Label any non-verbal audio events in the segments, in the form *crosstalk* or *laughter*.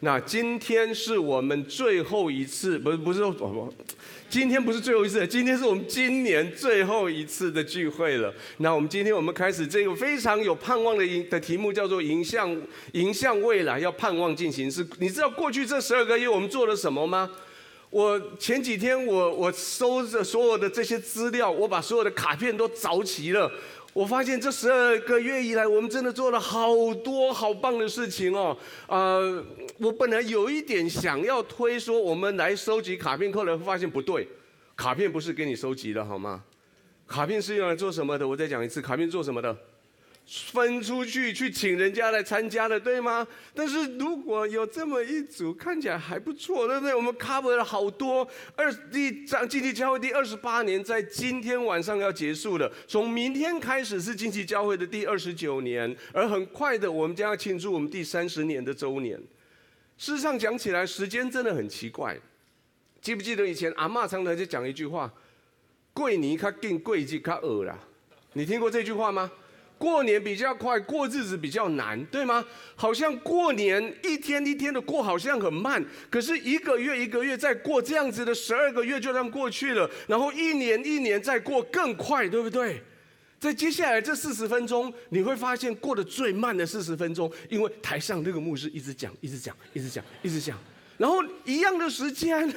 那今天是我们最后一次，不是不是哦不，今天不是最后一次，今天是我们今年最后一次的聚会了。那我们今天我们开始这个非常有盼望的迎的题目，叫做迎向迎向未来，要盼望进行式。你知道过去这十二个月我们做了什么吗？我前几天我我收着所有的这些资料，我把所有的卡片都找齐了。我发现这十二个月以来，我们真的做了好多好棒的事情哦。呃，我本来有一点想要推说我们来收集卡片，后来发现不对，卡片不是给你收集的好吗？卡片是用来做什么的？我再讲一次，卡片做什么的？分出去去请人家来参加的，对吗？但是如果有这么一组看起来还不错，对不对？我们 cover 了好多。二第张近期教会第二十八年，在今天晚上要结束了。从明天开始是经济教会的第二十九年，而很快的，我们将要庆祝我们第三十年的周年。事实上讲起来，时间真的很奇怪。记不记得以前阿嬷常常就讲一句话：“过年较紧，过节较饿啦。”你听过这句话吗？过年比较快，过日子比较难，对吗？好像过年一天一天的过，好像很慢。可是一个月一个月再过，这样子的十二个月就这样过去了。然后一年一年再过更快，对不对？在接下来这四十分钟，你会发现过得最慢的四十分钟，因为台上那个牧师一直讲，一直讲，一直讲，一直讲。然后一样的时间，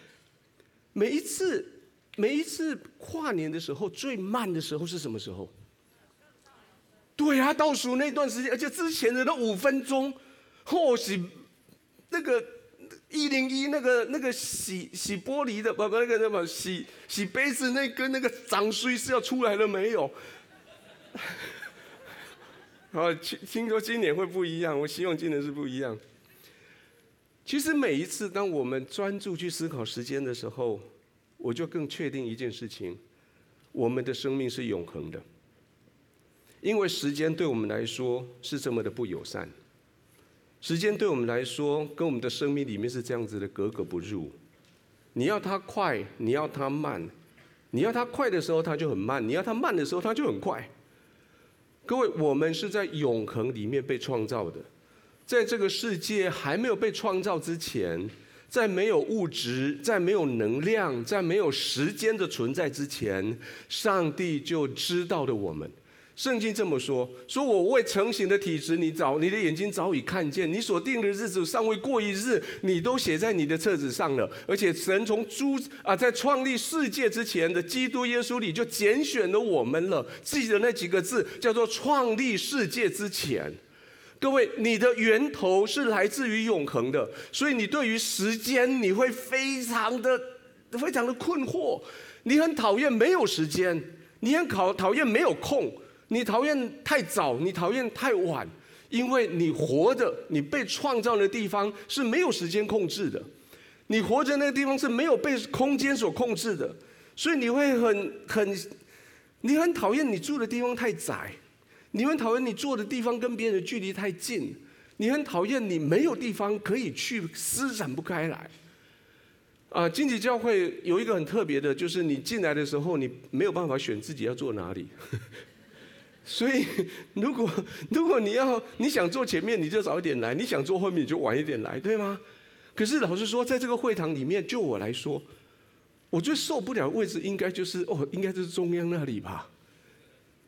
*laughs* 每一次每一次跨年的时候，最慢的时候是什么时候？对、啊，倒数那段时间，而且之前的那五分钟，或许那个一零一那个那个洗洗玻璃的，不不那个什么洗洗杯子那根那个脏水是要出来了没有？啊，*laughs* 听听说今年会不一样，我希望今年是不一样。其实每一次当我们专注去思考时间的时候，我就更确定一件事情：我们的生命是永恒的。因为时间对我们来说是这么的不友善，时间对我们来说跟我们的生命里面是这样子的格格不入。你要它快，你要它慢，你要它快的时候它就很慢，你要它慢的时候它就很快。各位，我们是在永恒里面被创造的，在这个世界还没有被创造之前，在没有物质、在没有能量、在没有时间的存在之前，上帝就知道了我们。圣经这么说：说我未成形的体质，你早你的眼睛早已看见；你所定的日子尚未过一日，你都写在你的册子上了。而且神从诸啊，在创立世界之前的基督耶稣里就拣选了我们了。记得那几个字叫做“创立世界之前”。各位，你的源头是来自于永恒的，所以你对于时间你会非常的非常的困惑。你很讨厌没有时间，你很讨讨厌没有空。你讨厌太早，你讨厌太晚，因为你活着，你被创造的地方是没有时间控制的，你活着那个地方是没有被空间所控制的，所以你会很很，你很讨厌你住的地方太窄，你很讨厌你坐的地方跟别人的距离太近，你很讨厌你没有地方可以去施展不开来。啊，经济教会有一个很特别的，就是你进来的时候，你没有办法选自己要坐哪里。所以，如果 *laughs* 如果你要你想坐前面，你就早一点来；你想坐后面，你就晚一点来，对吗？可是老实说，在这个会堂里面，就我来说，我最受不了位置应该就是哦，应该就是中央那里吧？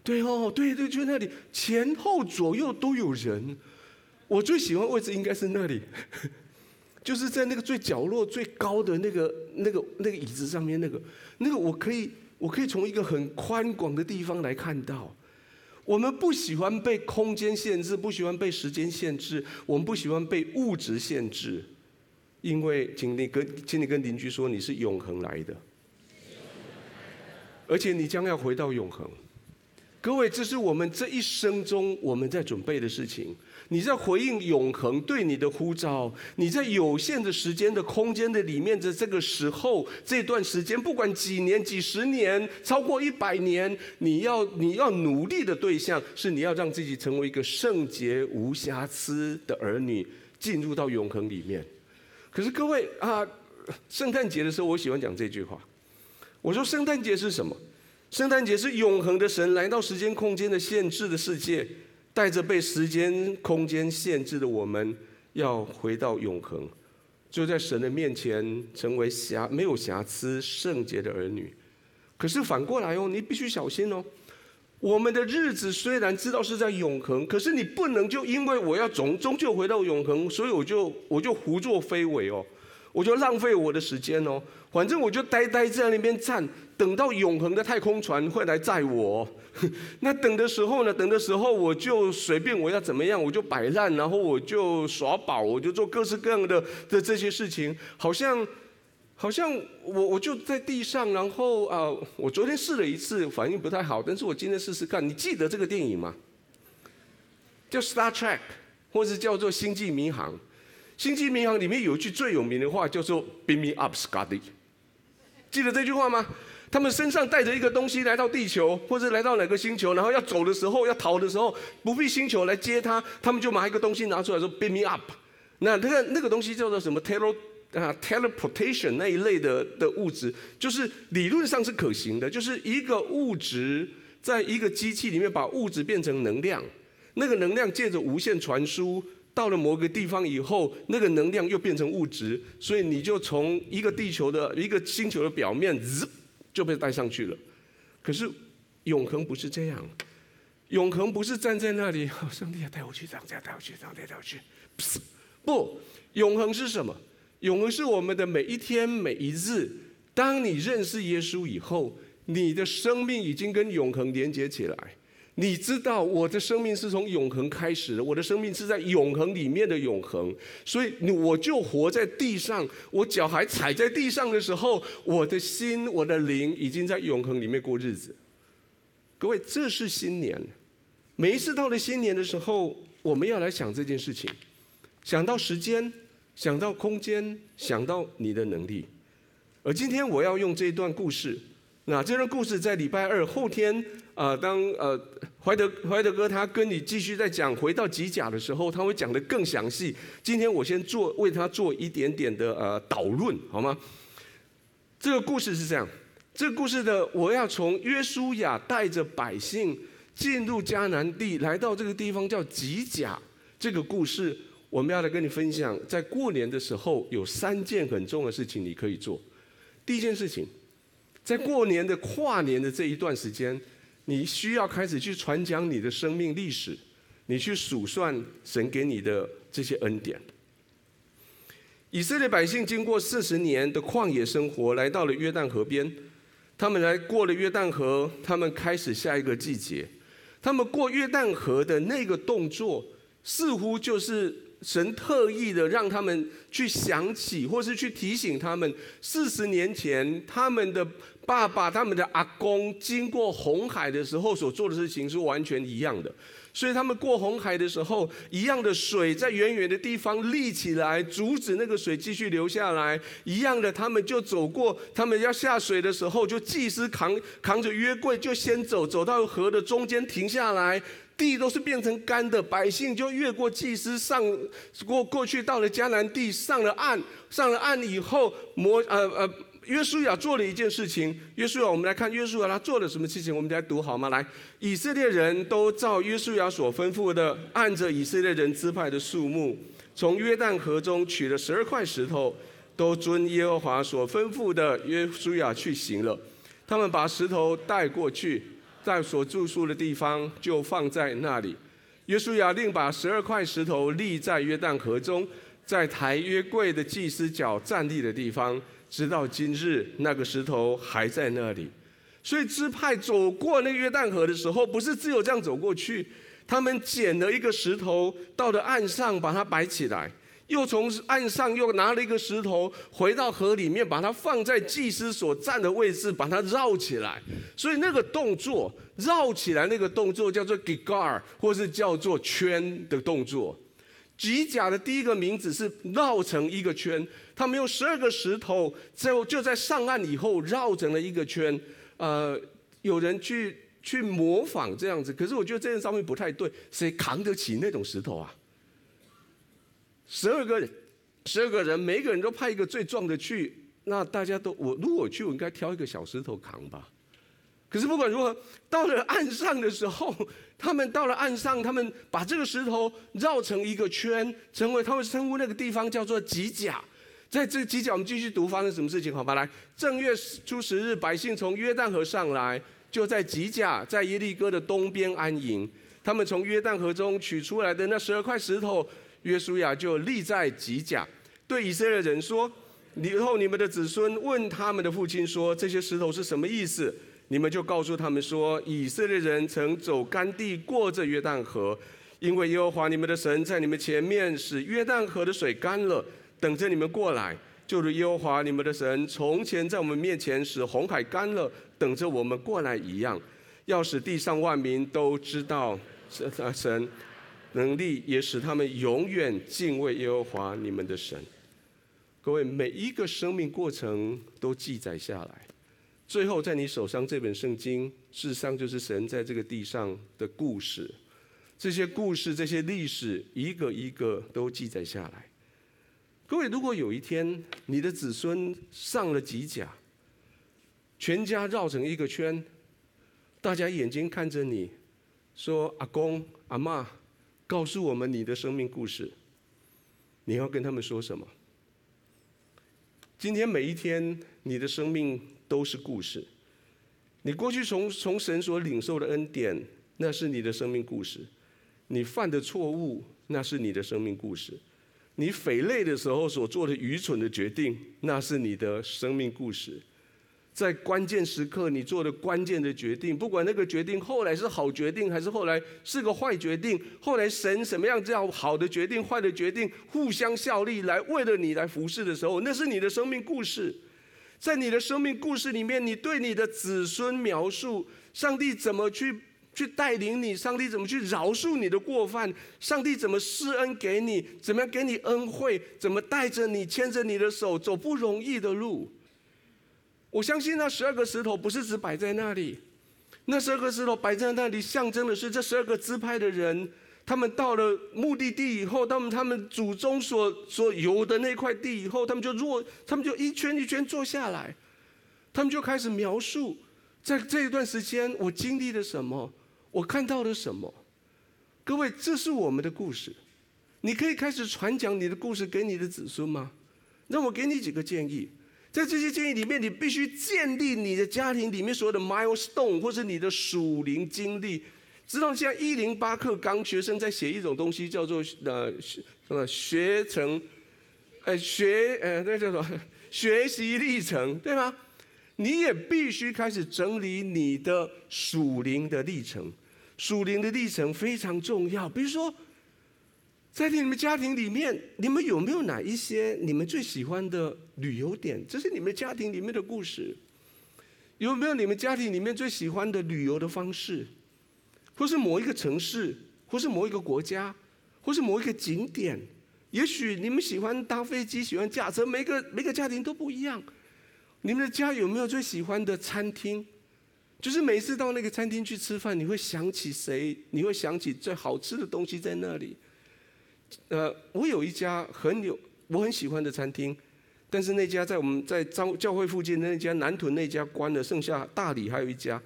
对哦，对对，就那里，前后左右都有人。我最喜欢位置应该是那里，*laughs* 就是在那个最角落最高的那个那个那个椅子上面，那个那个我可以我可以从一个很宽广的地方来看到。我们不喜欢被空间限制，不喜欢被时间限制，我们不喜欢被物质限制，因为请你跟请你跟邻居说，你是永恒来的，而且你将要回到永恒。各位，这是我们这一生中我们在准备的事情。你在回应永恒对你的呼召，你在有限的时间的空间的里面的这个时候，这段时间不管几年、几十年、超过一百年，你要你要努力的对象是你要让自己成为一个圣洁无瑕疵的儿女，进入到永恒里面。可是各位啊，圣诞节的时候我喜欢讲这句话，我说圣诞节是什么？圣诞节是永恒的神来到时间空间的限制的世界。带着被时间、空间限制的我们，要回到永恒，就在神的面前成为瑕没有瑕疵、圣洁的儿女。可是反过来哦，你必须小心哦。我们的日子虽然知道是在永恒，可是你不能就因为我要终终究回到永恒，所以我就我就胡作非为哦，我就浪费我的时间哦。反正我就呆呆在那边站，等到永恒的太空船会来载我。*laughs* 那等的时候呢？等的时候我就随便我要怎么样，我就摆烂，然后我就耍宝，我就做各式各样的的这些事情，好像好像我我就在地上，然后啊、我昨天试了一次，反应不太好，但是我今天试试看。你记得这个电影吗？叫《Star Trek》，或是叫做《星际迷航》。《星际迷航》里面有一句最有名的话，叫做 “Beam me up, Scotty”。记得这句话吗？他们身上带着一个东西来到地球，或者来到哪个星球，然后要走的时候，要逃的时候，不必星球来接他，他们就把一个东西拿出来说 “beam me up”。那那个那个东西叫做什么 “tele 啊 teleportation” 那一类的的物质，就是理论上是可行的，就是一个物质在一个机器里面把物质变成能量，那个能量借着无线传输。到了某个地方以后，那个能量又变成物质，所以你就从一个地球的一个星球的表面，滋，就被带上去了。可是永恒不是这样，永恒不是站在那里，哦、上帝要带我去，这样这样带我去，这样带我去。不，永恒是什么？永恒是我们的每一天每一日。当你认识耶稣以后，你的生命已经跟永恒连接起来。你知道我的生命是从永恒开始的，我的生命是在永恒里面的永恒，所以我就活在地上，我脚还踩在地上的时候，我的心、我的灵已经在永恒里面过日子。各位，这是新年，每一次到了新年的时候，我们要来想这件事情，想到时间，想到空间，想到你的能力。而今天我要用这一段故事，那这段故事在礼拜二后天。啊、呃，当呃怀德怀德哥他跟你继续在讲回到吉甲的时候，他会讲得更详细。今天我先做为他做一点点的呃导论，好吗？这个故事是这样，这个故事的我要从约书亚带着百姓进入迦南地，来到这个地方叫吉甲。这个故事我们要来跟你分享，在过年的时候有三件很重要的事情你可以做。第一件事情，在过年的跨年的这一段时间。你需要开始去传讲你的生命历史，你去数算神给你的这些恩典。以色列百姓经过四十年的旷野生活，来到了约旦河边。他们来过了约旦河，他们开始下一个季节。他们过约旦河的那个动作，似乎就是神特意的让他们去想起，或是去提醒他们，四十年前他们的。爸爸他们的阿公经过红海的时候所做的事情是完全一样的，所以他们过红海的时候，一样的水在远远的地方立起来，阻止那个水继续流下来。一样的，他们就走过，他们要下水的时候，就祭司扛扛着约柜就先走，走到河的中间停下来，地都是变成干的，百姓就越过祭司上过过去到了迦南地，上了岸，上了岸以后，摩呃呃。约书亚做了一件事情。约书亚，我们来看约书亚他做了什么事情？我们来读好吗？来，以色列人都照约书亚所吩咐的，按着以色列人支派的数目，从约旦河中取了十二块石头，都遵耶和华所吩咐的，约书亚去行了。他们把石头带过去，在所住宿的地方就放在那里。约书亚另把十二块石头立在约旦河中，在抬约柜的祭司脚站立的地方。直到今日，那个石头还在那里。所以支派走过那个约旦河的时候，不是只有这样走过去，他们捡了一个石头，到了岸上把它摆起来，又从岸上又拿了一个石头，回到河里面，把它放在祭司所站的位置，把它绕起来。所以那个动作绕起来，那个动作叫做 gigar，或是叫做圈的动作。吉甲的第一个名字是绕成一个圈，他们用十二个石头，就就在上岸以后绕成了一个圈。呃，有人去去模仿这样子，可是我觉得这件上面不太对，谁扛得起那种石头啊？十二个人，十二个人，每个人都派一个最壮的去，那大家都我如果去，我应该挑一个小石头扛吧。可是不管如何，到了岸上的时候，*laughs* 他们到了岸上，他们把这个石头绕成一个圈，成为他们称呼那个地方叫做吉甲。在这吉甲，我们继续读发生什么事情？好吧，来，正月初十日，百姓从约旦河上来，就在吉甲，在耶利哥的东边安营。他们从约旦河中取出来的那十二块石头，约书亚就立在吉甲，对以色列人说：“以后你们的子孙问他们的父亲说，这些石头是什么意思？”你们就告诉他们说，以色列人曾走干地过这约旦河，因为耶和华你们的神在你们前面使约旦河的水干了，等着你们过来，就如耶和华你们的神从前在我们面前使红海干了，等着我们过来一样，要使地上万民都知道神能力，也使他们永远敬畏耶和华你们的神。各位，每一个生命过程都记载下来。最后，在你手上这本圣经，事实上就是神在这个地上的故事。这些故事、这些历史，一个一个都记载下来。各位，如果有一天你的子孙上了几甲，全家绕成一个圈，大家眼睛看着你，说：“阿公、阿嬷，告诉我们你的生命故事。”你要跟他们说什么？今天每一天，你的生命。都是故事。你过去从从神所领受的恩典，那是你的生命故事；你犯的错误，那是你的生命故事；你匪类的时候所做的愚蠢的决定，那是你的生命故事。在关键时刻，你做的关键的决定，不管那个决定后来是好决定，还是后来是个坏决定，后来神什么样这样好的决定、坏的决定互相效力，来为了你来服侍的时候，那是你的生命故事。在你的生命故事里面，你对你的子孙描述上帝怎么去去带领你，上帝怎么去饶恕你的过犯，上帝怎么施恩给你，怎么样给你恩惠，怎么带着你牵着你的手走不容易的路。我相信那十二个石头不是只摆在那里，那十二个石头摆在那里，象征的是这十二个支派的人。他们到了目的地以后，他们他们祖宗所所游的那块地以后，他们就坐，他们就一圈一圈坐下来，他们就开始描述，在这一段时间我经历了什么，我看到了什么。各位，这是我们的故事，你可以开始传讲你的故事给你的子孙吗？那我给你几个建议，在这些建议里面，你必须建立你的家庭里面所有的 milestone，或是你的属灵经历。知道现在一零八课刚学生在写一种东西，叫做呃什么学程，呃学呃那叫什么学习历程，对吗？你也必须开始整理你的属灵的历程，属灵的历程非常重要。比如说，在你们家庭里面，你们有没有哪一些你们最喜欢的旅游点？这是你们家庭里面的故事。有没有你们家庭里面最喜欢的旅游的方式？或是某一个城市，或是某一个国家，或是某一个景点，也许你们喜欢搭飞机，喜欢驾车，每个每个家庭都不一样。你们的家有没有最喜欢的餐厅？就是每次到那个餐厅去吃饭，你会想起谁？你会想起最好吃的东西在那里。呃，我有一家很有我很喜欢的餐厅，但是那家在我们在教教会附近的那家南屯那家关了，剩下大理还有一家。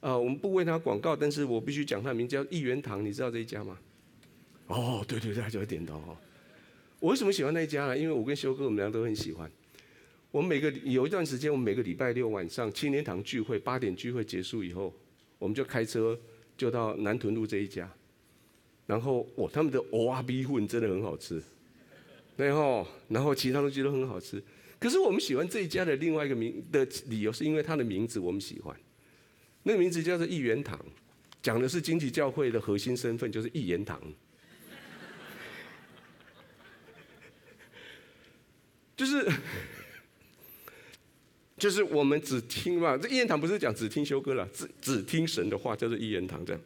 啊、呃，我们不为他广告，但是我必须讲他名，叫一元堂，你知道这一家吗？哦，对对对，他就会点头哈。我为什么喜欢那一家呢？因为我跟修哥我们俩都很喜欢。我们每个有一段时间，我们每个礼拜六晚上青年堂聚会，八点聚会结束以后，我们就开车就到南屯路这一家。然后，哦，他们的蚵仔米粉真的很好吃，然后，然后其他东西都很好吃。可是我们喜欢这一家的另外一个名的理由，是因为他的名字我们喜欢。那个名字叫做一元堂，讲的是经济教会的核心身份，就是一言堂。就是，就是我们只听嘛，这一言堂不是讲只听修哥了，只只听神的话，叫做一言堂这样。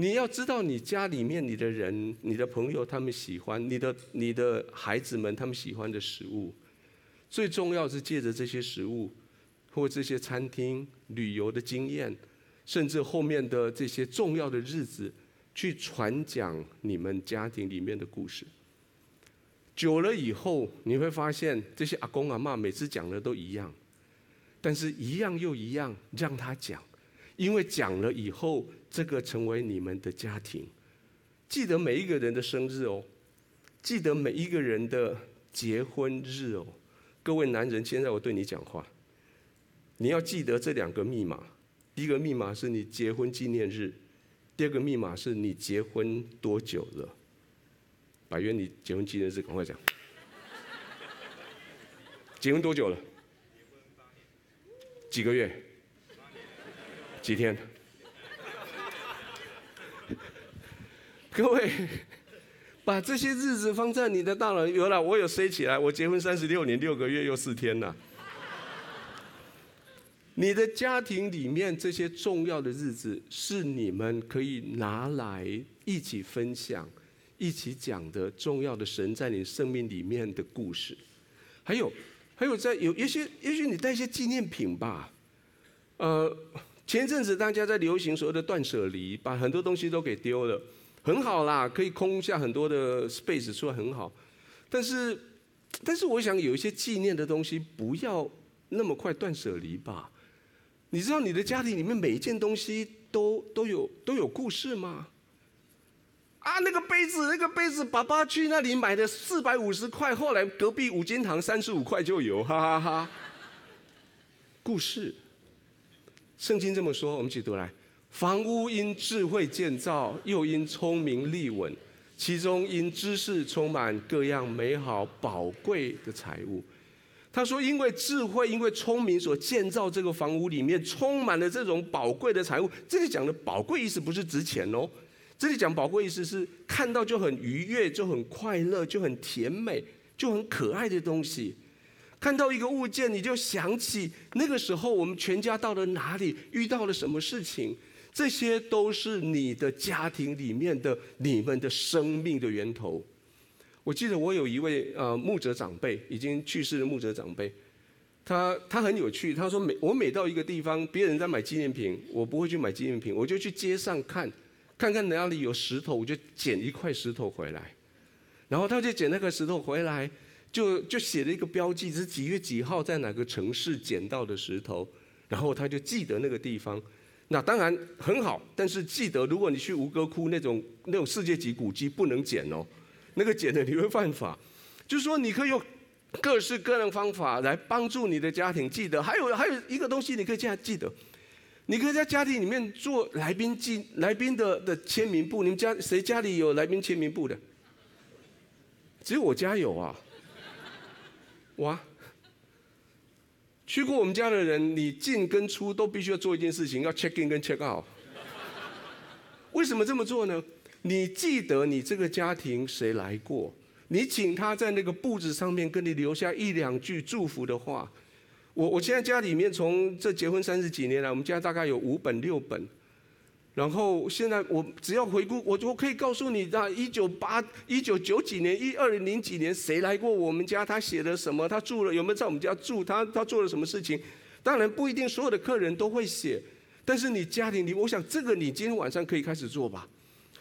你要知道，你家里面你的人、你的朋友，他们喜欢你的、你的孩子们，他们喜欢的食物，最重要是借着这些食物。或这些餐厅、旅游的经验，甚至后面的这些重要的日子，去传讲你们家庭里面的故事。久了以后，你会发现这些阿公阿嬷每次讲的都一样，但是一样又一样，让他讲，因为讲了以后，这个成为你们的家庭。记得每一个人的生日哦，记得每一个人的结婚日哦。各位男人，现在我对你讲话，你要记得这两个密码。第一个密码是你结婚纪念日，第二个密码是你结婚多久了。百元，你结婚纪念日赶快讲。结婚多久了？几个月？几天？各位，把这些日子放在你的大脑，有了，我有塞起来。我结婚三十六年六个月又四天了。你的家庭里面这些重要的日子，是你们可以拿来一起分享、一起讲的重要的神在你生命里面的故事，还有。还有在有，也许也许你带一些纪念品吧。呃，前阵子大家在流行所谓的断舍离，把很多东西都给丢了，很好啦，可以空下很多的 space 出来，很好。但是，但是我想有一些纪念的东西，不要那么快断舍离吧。你知道你的家庭里面每一件东西都都有都有故事吗？啊，那个杯子，那个杯子，爸爸去那里买的四百五十块，后来隔壁五金行三十五块就有，哈哈，哈。故事，圣经这么说，我们一起读来：房屋因智慧建造，又因聪明立稳，其中因知识充满各样美好宝贵的财物。他说，因为智慧，因为聪明所建造这个房屋里面充满了这种宝贵的财物。这里讲的宝贵意思不是值钱哦。这里讲宝贵意思是看到就很愉悦，就很快乐，就很甜美，就很可爱的东西。看到一个物件，你就想起那个时候我们全家到了哪里，遇到了什么事情。这些都是你的家庭里面的你们的生命的源头。我记得我有一位呃牧者长辈，已经去世的牧者长辈，他他很有趣。他说每我每到一个地方，别人在买纪念品，我不会去买纪念品，我就去街上看。看看哪里有石头，我就捡一块石头回来，然后他就捡那个石头回来，就就写了一个标记，是几月几号在哪个城市捡到的石头，然后他就记得那个地方。那当然很好，但是记得如果你去吴哥窟那种那种世界级古迹不能捡哦，那个捡了你会犯法。就是说你可以用各式各样的方法来帮助你的家庭记得。还有还有一个东西你可以这样记得。你可以在家庭里面做来宾记来宾的的签名簿。你们家谁家里有来宾签名簿的？只有我家有啊！哇！去过我们家的人，你进跟出都必须要做一件事情，要 check in 跟 check out。为什么这么做呢？你记得你这个家庭谁来过，你请他在那个簿子上面跟你留下一两句祝福的话。我我现在家里面从这结婚三十几年来，我们家大概有五本六本，然后现在我只要回顾，我我可以告诉你，在一九八一九九几年一二零几年谁来过我们家，他写了什么，他住了有没有在我们家住，他他做了什么事情。当然不一定所有的客人都会写，但是你家庭里，我想这个你今天晚上可以开始做吧，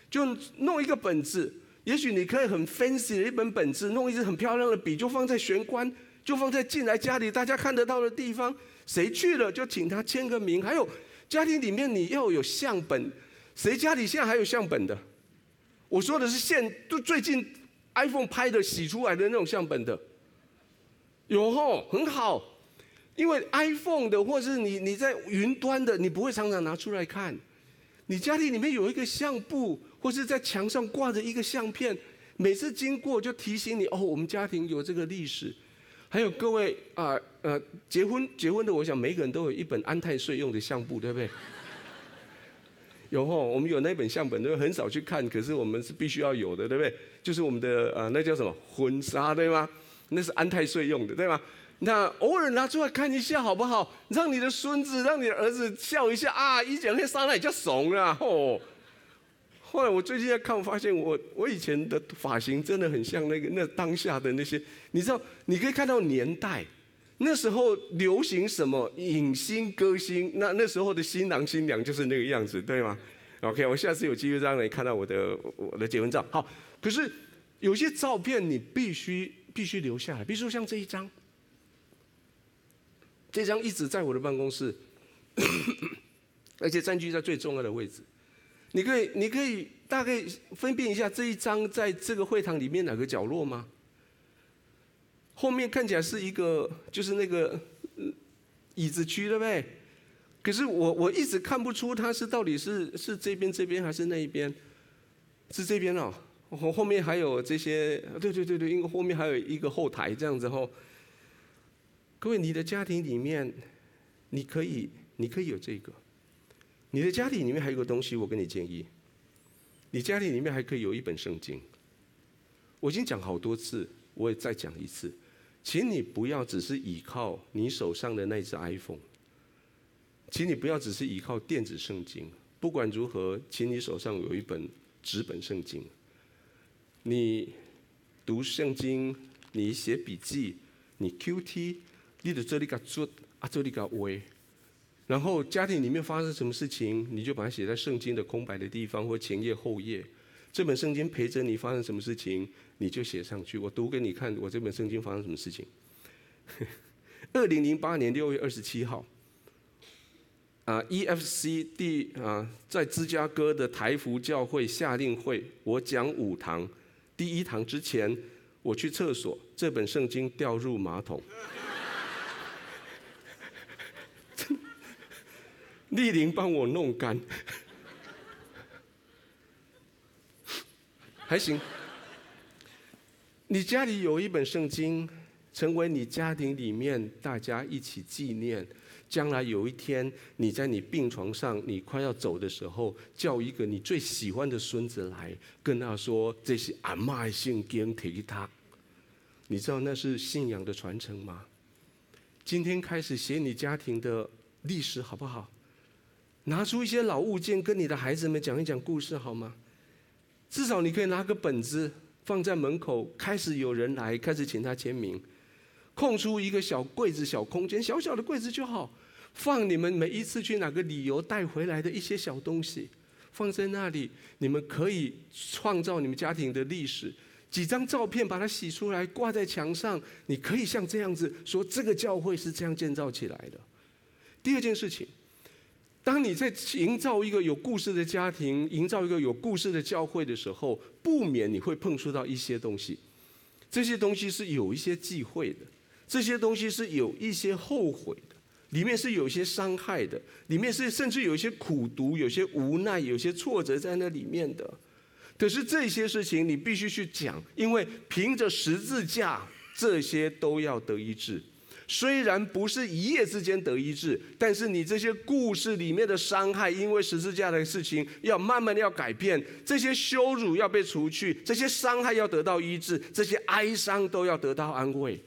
就弄一个本子，也许你可以很 fancy 的一本本子，弄一支很漂亮的笔，就放在玄关。就放在进来家里大家看得到的地方，谁去了就请他签个名。还有家庭里面你要有相本，谁家里现在还有相本的？我说的是现就最近 iPhone 拍的洗出来的那种相本的，有吼，很好。因为 iPhone 的或是你你在云端的，你不会常常拿出来看。你家里里面有一个相簿，或是在墙上挂着一个相片，每次经过就提醒你哦，我们家庭有这个历史。还有各位啊，呃，结婚结婚的，我想每个人都有一本安太岁用的相簿，对不对？*laughs* 有吼，我们有那本相本，都很少去看，可是我们是必须要有的，对不对？就是我们的呃，那叫什么婚纱，对吗？那是安太岁用的，对吗？那偶尔拿出来看一下，好不好？让你的孙子，让你的儿子笑一下啊！一讲那刹那也叫怂啊，吼。后来我最近在看，我发现我我以前的发型真的很像那个那当下的那些，你知道，你可以看到年代，那时候流行什么影星歌星，那那时候的新郎新娘就是那个样子，对吗？OK，我下次有机会让你看到我的我的结婚照。好，可是有些照片你必须必须留下来，比如说像这一张，这张一直在我的办公室。*coughs* 而且占据在最重要的位置。你可以，你可以大概分辨一下这一张在这个会堂里面哪个角落吗？后面看起来是一个，就是那个椅子区，对不对？可是我我一直看不出它是到底是是这边这边还是那一边，是这边哦。后后面还有这些，对对对对，因为后面还有一个后台这样子吼。各位，你的家庭里面，你可以你可以有这个，你的家庭里面还有个东西，我跟你建议，你家庭里面还可以有一本圣经。我已经讲好多次，我也再讲一次，请你不要只是依靠你手上的那只 iPhone，请你不要只是依靠电子圣经。不管如何，请你手上有一本纸本圣经。你读圣经，你写笔记，你 QT，你的这里个做啊，这里个为，然后家庭里面发生什么事情，你就把它写在圣经的空白的地方或前页后页。这本圣经陪着你发生什么事情，你就写上去。我读给你看，我这本圣经发生什么事情。*laughs* 二零零八年六月二十七号，啊，EFC 第啊，在芝加哥的台福教会夏令会，我讲五堂。第一堂之前，我去厕所，这本圣经掉入马桶。丽玲帮我弄干，*laughs* 还行。你家里有一本圣经，成为你家庭里面大家一起纪念。将来有一天，你在你病床上，你快要走的时候，叫一个你最喜欢的孙子来，跟他说：“这是阿嬷的圣经，给他。”你知道那是信仰的传承吗？今天开始写你家庭的历史好不好？拿出一些老物件，跟你的孩子们讲一讲故事好吗？至少你可以拿个本子放在门口，开始有人来，开始请他签名。空出一个小柜子、小空间，小小的柜子就好，放你们每一次去哪个旅游带回来的一些小东西，放在那里，你们可以创造你们家庭的历史。几张照片把它洗出来挂在墙上，你可以像这样子说：这个教会是这样建造起来的。第二件事情，当你在营造一个有故事的家庭、营造一个有故事的教会的时候，不免你会碰触到一些东西，这些东西是有一些忌讳的。这些东西是有一些后悔的，里面是有一些伤害的，里面是甚至有一些苦读、有些无奈、有些挫折在那里面的。可是这些事情你必须去讲，因为凭着十字架，这些都要得医治。虽然不是一夜之间得医治，但是你这些故事里面的伤害，因为十字架的事情要慢慢的要改变，这些羞辱要被除去，这些伤害要得到医治，这些哀伤都要得到安慰。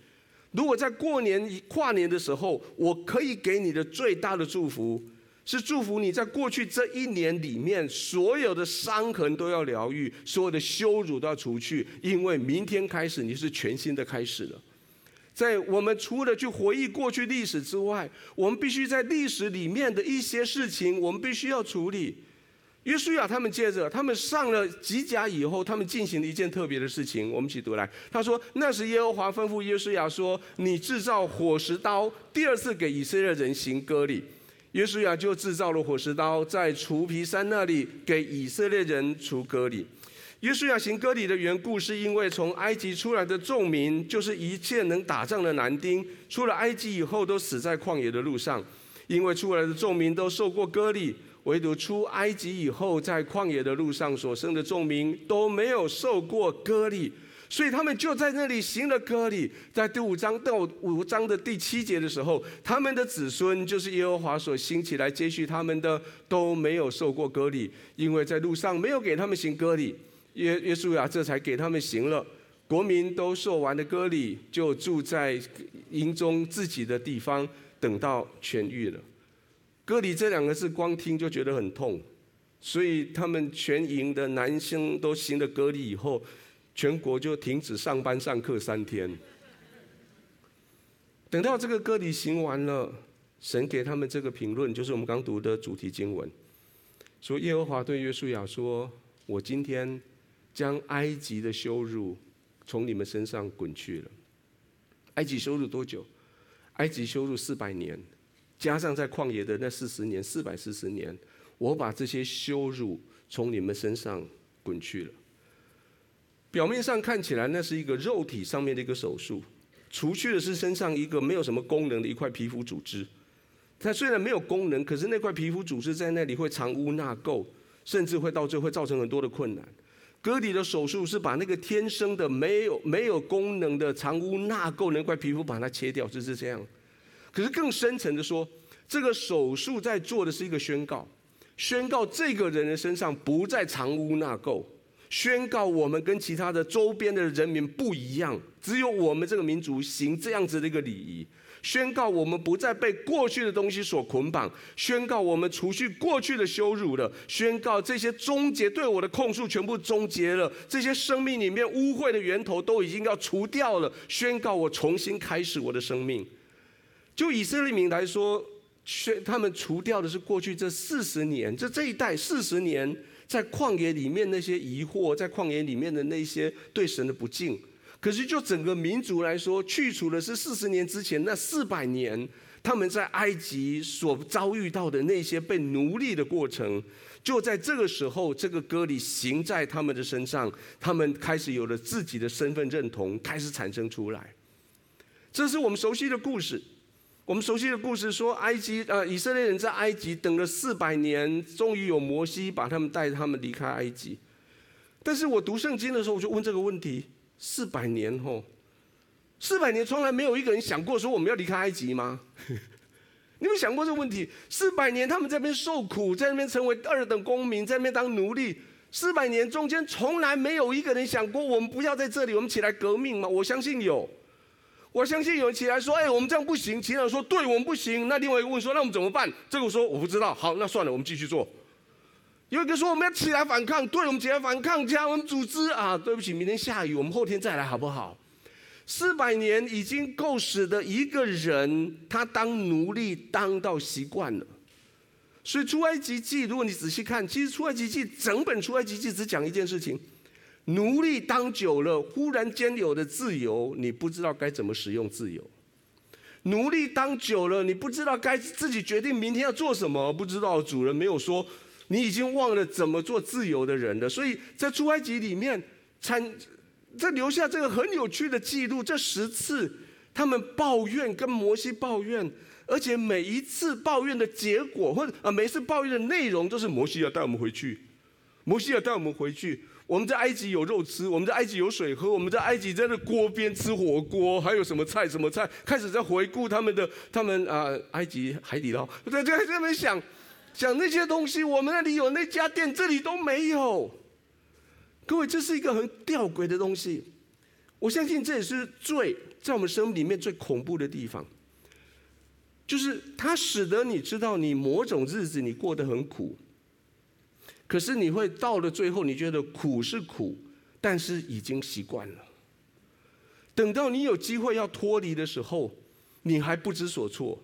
如果在过年跨年的时候，我可以给你的最大的祝福，是祝福你在过去这一年里面所有的伤痕都要疗愈，所有的羞辱都要除去，因为明天开始你是全新的开始了。在我们除了去回忆过去历史之外，我们必须在历史里面的一些事情，我们必须要处理。约书亚他们接着，他们上了吉甲以后，他们进行了一件特别的事情。我们一起读来，他说：“那时耶和华吩咐约书亚说：‘你制造火石刀，第二次给以色列人行割礼。’约书亚就制造了火石刀，在除皮山那里给以色列人除割礼。约书亚行割礼的缘故，是因为从埃及出来的众民，就是一切能打仗的男丁，出了埃及以后都死在旷野的路上，因为出来的众民都受过割礼。”唯独出埃及以后，在旷野的路上所生的众民都没有受过割礼，所以他们就在那里行了割礼。在第五章到五章的第七节的时候，他们的子孙就是耶和华所兴起来接续他们的，都没有受过割礼，因为在路上没有给他们行割礼。约约书亚这才给他们行了。国民都受完的割礼，就住在营中自己的地方，等到痊愈了。割礼这两个字，光听就觉得很痛，所以他们全营的男生都行了割礼以后，全国就停止上班上课三天。等到这个割礼行完了，神给他们这个评论，就是我们刚读的主题经文，说耶和华对约书亚说：“我今天将埃及的羞辱从你们身上滚去了。埃及羞辱多久？埃及羞辱四百年。”加上在旷野的那四十年，四百四十年，我把这些羞辱从你们身上滚去了。表面上看起来那是一个肉体上面的一个手术，除去的是身上一个没有什么功能的一块皮肤组织。它虽然没有功能，可是那块皮肤组织在那里会藏污纳垢，甚至会到最后会造成很多的困难。割礼的手术是把那个天生的没有没有功能的藏污纳垢那块皮肤把它切掉，就是这样。可是更深层的说，这个手术在做的是一个宣告，宣告这个人的身上不再藏污纳垢，宣告我们跟其他的周边的人民不一样，只有我们这个民族行这样子的一个礼仪。宣告我们不再被过去的东西所捆绑，宣告我们除去过去的羞辱了，宣告这些终结对我的控诉全部终结了，这些生命里面污秽的源头都已经要除掉了，宣告我重新开始我的生命。就以色列民来说，宣他们除掉的是过去这四十年，这这一代四十年在旷野里面那些疑惑，在旷野里面的那些对神的不敬。可是，就整个民族来说，去除的是四十年之前那四百年他们在埃及所遭遇到的那些被奴隶的过程。就在这个时候，这个歌里行在他们的身上，他们开始有了自己的身份认同，开始产生出来。这是我们熟悉的故事。我们熟悉的故事说，埃及呃，以色列人在埃及等了四百年，终于有摩西把他们带他们离开埃及。但是我读圣经的时候，我就问这个问题。四百年后，四百年从来没有一个人想过说我们要离开埃及吗？*laughs* 你有想过这个问题？四百年他们在那边受苦，在那边成为二等公民，在那边当奴隶。四百年中间从来没有一个人想过我们不要在这里，我们起来革命吗？我相信有，我相信有人起来说：“哎，我们这样不行。”其他人说：“对，我们不行。”那另外一个问说：“那我们怎么办？”这个我说：“我不知道。”好，那算了，我们继续做。有一个说我们要起来反抗，对，我们起来反抗，加我们组织啊！对不起，明天下雨，我们后天再来好不好？四百年已经够使得一个人他当奴隶当到习惯了。所以出埃及记，如果你仔细看，其实出埃及记整本出埃及记只讲一件事情：奴隶当久了，忽然间有了自由，你不知道该怎么使用自由；奴隶当久了，你不知道该自己决定明天要做什么，不知道主人没有说。你已经忘了怎么做自由的人了，所以在出埃及里面，产在留下这个很有趣的记录。这十次他们抱怨，跟摩西抱怨，而且每一次抱怨的结果，或者啊，每一次抱怨的内容，都是摩西要带我们回去，摩西要带我们回去。我们在埃及有肉吃，我们在埃及有水喝，我们在埃及在那锅边吃火锅，还有什么菜什么菜，开始在回顾他们的他们啊，埃及海底捞，在在在那边想。讲那些东西，我们那里有那家店，这里都没有。各位，这是一个很吊诡的东西。我相信这也是罪在我们生命里面最恐怖的地方，就是它使得你知道，你某种日子你过得很苦，可是你会到了最后，你觉得苦是苦，但是已经习惯了。等到你有机会要脱离的时候，你还不知所措。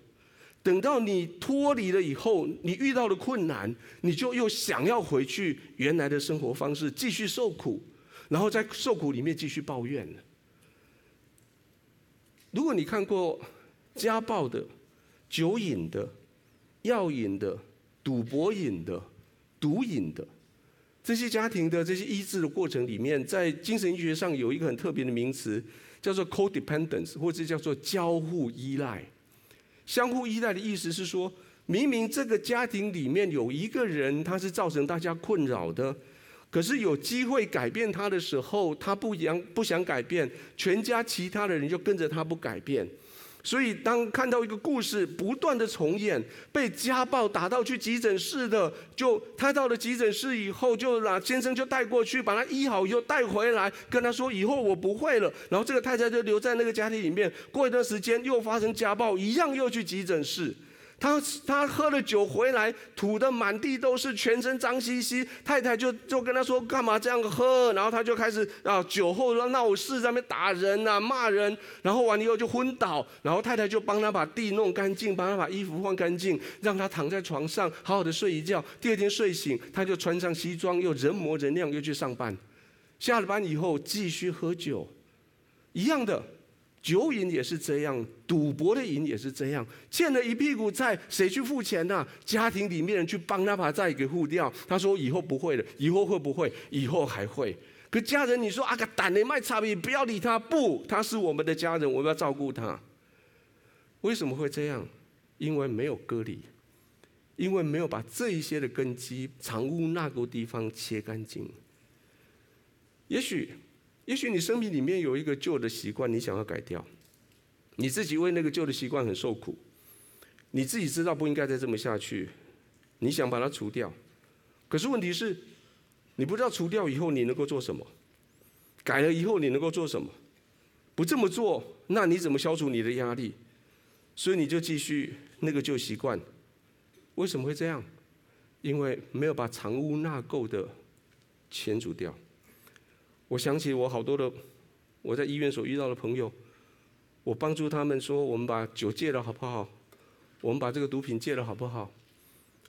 等到你脱离了以后，你遇到了困难，你就又想要回去原来的生活方式，继续受苦，然后在受苦里面继续抱怨了。如果你看过家暴的、酒瘾的、药瘾的、赌博瘾的、毒瘾的这些家庭的这些医治的过程里面，在精神医学上有一个很特别的名词，叫做 codependence，或者叫做交互依赖。相互依赖的意思是说，明明这个家庭里面有一个人，他是造成大家困扰的，可是有机会改变他的时候，他不想不想改变，全家其他的人就跟着他不改变。所以，当看到一个故事不断的重演，被家暴打到去急诊室的，就他到了急诊室以后，就把先生就带过去，把他医好以后带回来，跟他说以后我不会了。然后这个太太就留在那个家庭里面，过一段时间又发生家暴，一样又去急诊室。他他喝了酒回来，吐得满地都是，全身脏兮兮。太太就就跟他说：“干嘛这样喝？”然后他就开始啊，酒后闹事，在那边打人啊，骂人。然后完了以后就昏倒。然后太太就帮他把地弄干净，帮他把衣服换干净，让他躺在床上好好的睡一觉。第二天睡醒，他就穿上西装，又人模人样，又去上班。下了班以后继续喝酒，一样的。酒瘾也是这样，赌博的瘾也是这样，欠了一屁股债，谁去付钱呢、啊？家庭里面人去帮他把债给付掉。他说以后不会了，以后会不会？以后还会。可家人，你说啊个胆你卖差别，不要理他。不，他是我们的家人，我们要照顾他。为什么会这样？因为没有割离，因为没有把这一些的根基藏污纳垢地方切干净。也许。也许你生命里面有一个旧的习惯，你想要改掉，你自己为那个旧的习惯很受苦，你自己知道不应该再这么下去，你想把它除掉，可是问题是，你不知道除掉以后你能够做什么，改了以后你能够做什么，不这么做，那你怎么消除你的压力？所以你就继续那个旧习惯，为什么会这样？因为没有把藏污纳垢的清除掉。我想起我好多的我在医院所遇到的朋友，我帮助他们说：我们把酒戒了好不好？我们把这个毒品戒了好不好？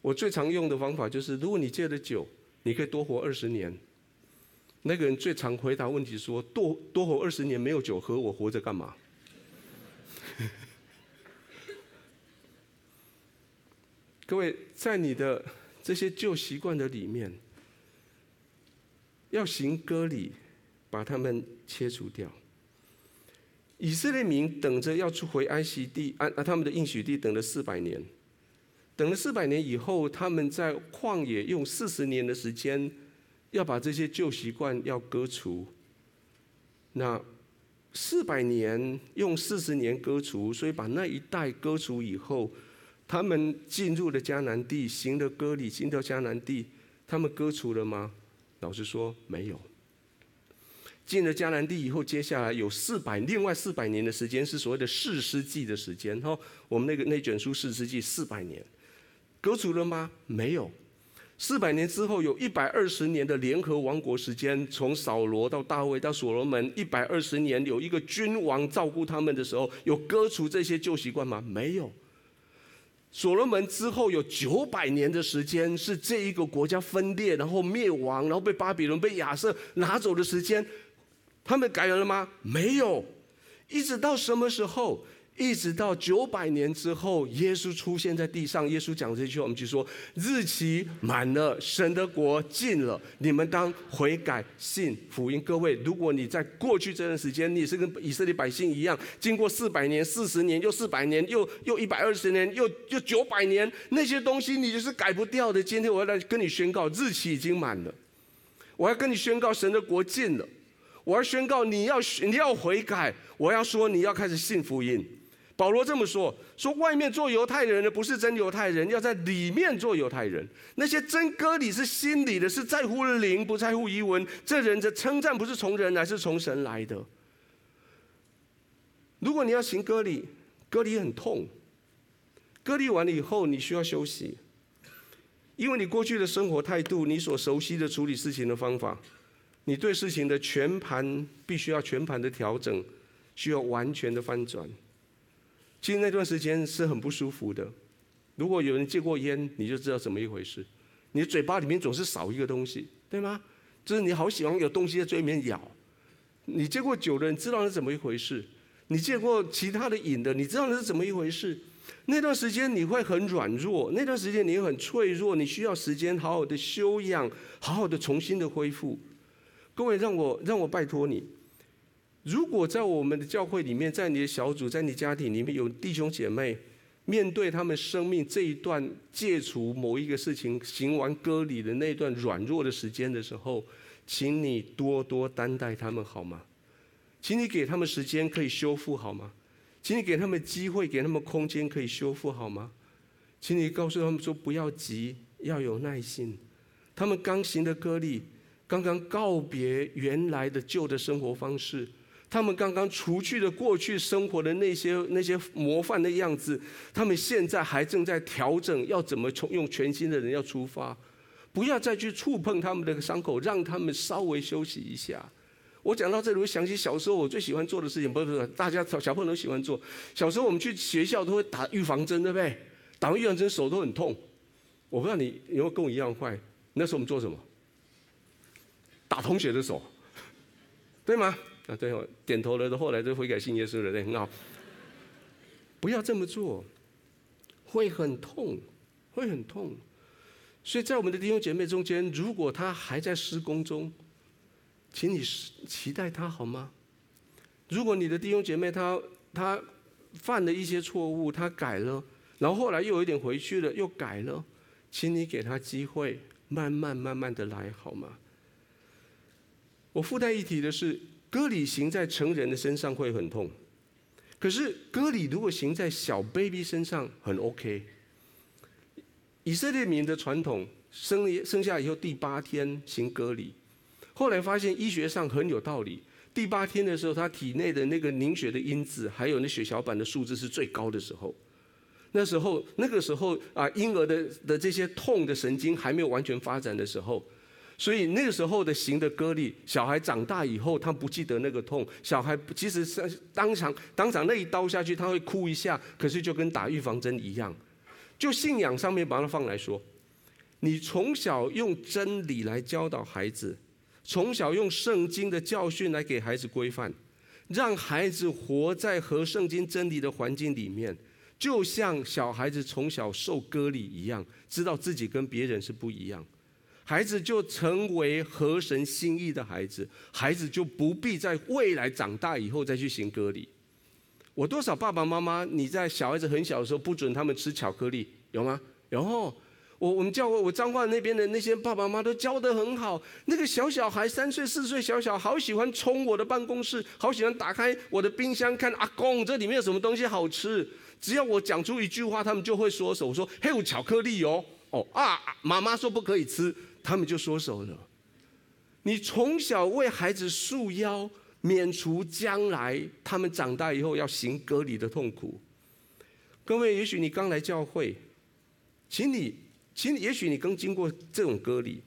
我最常用的方法就是：如果你戒了酒，你可以多活二十年。那个人最常回答问题说：多多活二十年没有酒喝，我活着干嘛？*laughs* 各位，在你的这些旧习惯的里面，要行割礼。把他们切除掉。以色列民等着要出回安息地，安啊他们的应许地，等了四百年。等了四百年以后，他们在旷野用四十年的时间，要把这些旧习惯要割除。那四百年用四十年割除，所以把那一代割除以后，他们进入了迦南地，行了割礼，进到迦南地，他们割除了吗？老实说，没有。进了迦南地以后，接下来有四百，另外四百年的时间是所谓的四世纪的时间。哈，我们那个那卷书四世纪四百年，割除了吗？没有。四百年之后，有一百二十年的联合王国时间，从扫罗到大卫到所罗门，一百二十年有一个君王照顾他们的时候，有割除这些旧习惯吗？没有。所罗门之后有九百年的时间，是这一个国家分裂，然后灭亡，然后被巴比伦、被亚瑟拿走的时间。他们改了吗？没有，一直到什么时候？一直到九百年之后，耶稣出现在地上。耶稣讲这句话，我们就说：日期满了，神的国近了，你们当悔改信福音。各位，如果你在过去这段时间，你是跟以色列百姓一样，经过四百年、四十年，又四百年，又又一百二十年，又又九百年，那些东西你就是改不掉的。今天我要来跟你宣告，日期已经满了，我要跟你宣告，神的国近了。我要宣告，你要你要悔改。我要说，你要开始信福音。保罗这么说：说外面做犹太人的不是真犹太人，要在里面做犹太人。那些真割礼是心里的，是在乎灵，不在乎仪文。这人的称赞不是从人来，是从神来的。如果你要行割礼，割礼很痛。割礼完了以后，你需要休息，因为你过去的生活态度，你所熟悉的处理事情的方法。你对事情的全盘必须要全盘的调整，需要完全的翻转。其实那段时间是很不舒服的。如果有人戒过烟，你就知道怎么一回事。你的嘴巴里面总是少一个东西，对吗？就是你好喜欢有东西在嘴里面咬。你戒过酒的，你知道是怎么一回事。你戒过其他的瘾的，你知道那是怎么一回事。那段时间你会很软弱，那段时间你很脆弱，你需要时间好好的休养，好好的重新的恢复。各位，让我让我拜托你，如果在我们的教会里面，在你的小组，在你家庭里面有弟兄姐妹，面对他们生命这一段戒除某一个事情、行完割礼的那段软弱的时间的时候，请你多多担待他们好吗？请你给他们时间可以修复好吗？请你给他们机会，给他们空间可以修复好吗？请你告诉他们说不要急，要有耐心。他们刚行的割礼。刚刚告别原来的旧的生活方式，他们刚刚除去了过去生活的那些那些模范的样子，他们现在还正在调整，要怎么从用全新的人要出发，不要再去触碰他们的伤口，让他们稍微休息一下。我讲到这里，我想起小时候我最喜欢做的事情，不是不是，大家小朋友都喜欢做。小时候我们去学校都会打预防针，对不对？打完预防针手都很痛。我不知道你有没有跟我一样坏？那时候我们做什么？打同学的手，对吗？啊，对哦，点头了的，后来就悔改信耶稣了，对，很好。不要这么做，会很痛，会很痛。所以在我们的弟兄姐妹中间，如果他还在施工中，请你期待他好吗？如果你的弟兄姐妹他他犯了一些错误，他改了，然后后来又有一点回去了，又改了，请你给他机会，慢慢慢慢的来好吗？我附带一提的是，割礼行在成人的身上会很痛，可是割礼如果行在小 baby 身上很 OK。以色列民的传统，生生下以后第八天行割礼，后来发现医学上很有道理。第八天的时候，他体内的那个凝血的因子，还有那血小板的数字是最高的时候。那时候，那个时候啊，婴儿的的这些痛的神经还没有完全发展的时候。所以那个时候的行的割礼，小孩长大以后，他不记得那个痛。小孩其实是当场当场那一刀下去，他会哭一下，可是就跟打预防针一样。就信仰上面把它放来说，你从小用真理来教导孩子，从小用圣经的教训来给孩子规范，让孩子活在和圣经真理的环境里面，就像小孩子从小受割礼一样，知道自己跟别人是不一样。孩子就成为合神心意的孩子，孩子就不必在未来长大以后再去行割礼。我多少爸爸妈妈，你在小孩子很小的时候不准他们吃巧克力，有吗？然后我我们教会我彰化那边的那些爸爸妈妈都教得很好，那个小小孩三岁四岁小小好喜欢冲我的办公室，好喜欢打开我的冰箱看阿公这里面有什么东西好吃。只要我讲出一句话，他们就会缩手说：“还有巧克力哦哦啊！”妈妈说不可以吃。他们就缩手了。你从小为孩子束腰，免除将来他们长大以后要行割礼的痛苦。各位，也许你刚来教会，请你，请你，也许你刚经过这种割礼，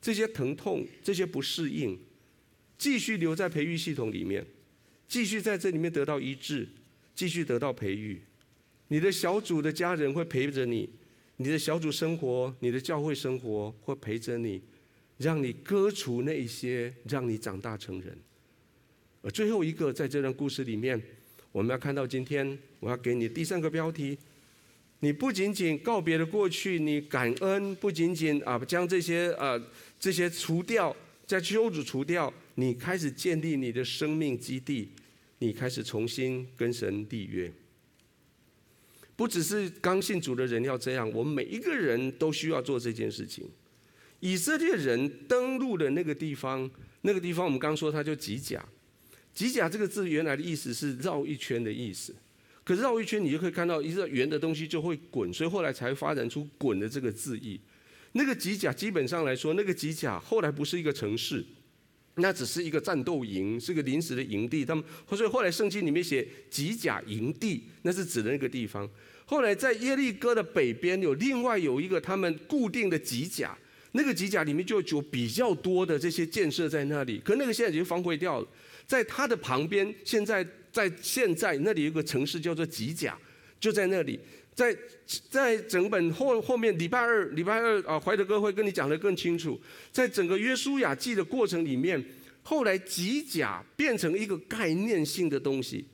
这些疼痛，这些不适应，继续留在培育系统里面，继续在这里面得到医治，继续得到培育。你的小组的家人会陪着你。你的小组生活，你的教会生活会陪着你，让你割除那一些，让你长大成人。而最后一个，在这段故事里面，我们要看到今天，我要给你第三个标题：你不仅仅告别了过去，你感恩，不仅仅啊将这些啊这些除掉，在羞辱除掉，你开始建立你的生命基地，你开始重新跟神立约。不只是刚信主的人要这样，我们每一个人都需要做这件事情。以色列人登陆的那个地方，那个地方我们刚说它叫吉甲。吉甲这个字原来的意思是绕一圈的意思，可是绕一圈你就可以看到一个圆的东西就会滚，所以后来才发展出“滚”的这个字义。那个吉甲基本上来说，那个吉甲后来不是一个城市，那只是一个战斗营，是个临时的营地。他们所以后来圣经里面写吉甲营地，那是指的那个地方。后来在耶利哥的北边有另外有一个他们固定的吉甲，那个吉甲里面就有比较多的这些建设在那里，可那个现在已经荒废掉了。在它的旁边，现在在现在那里有个城市叫做吉甲，就在那里。在在整本后后面礼拜二礼拜二啊，怀德哥会跟你讲的更清楚。在整个约书亚记的过程里面，后来吉甲变成一个概念性的东西。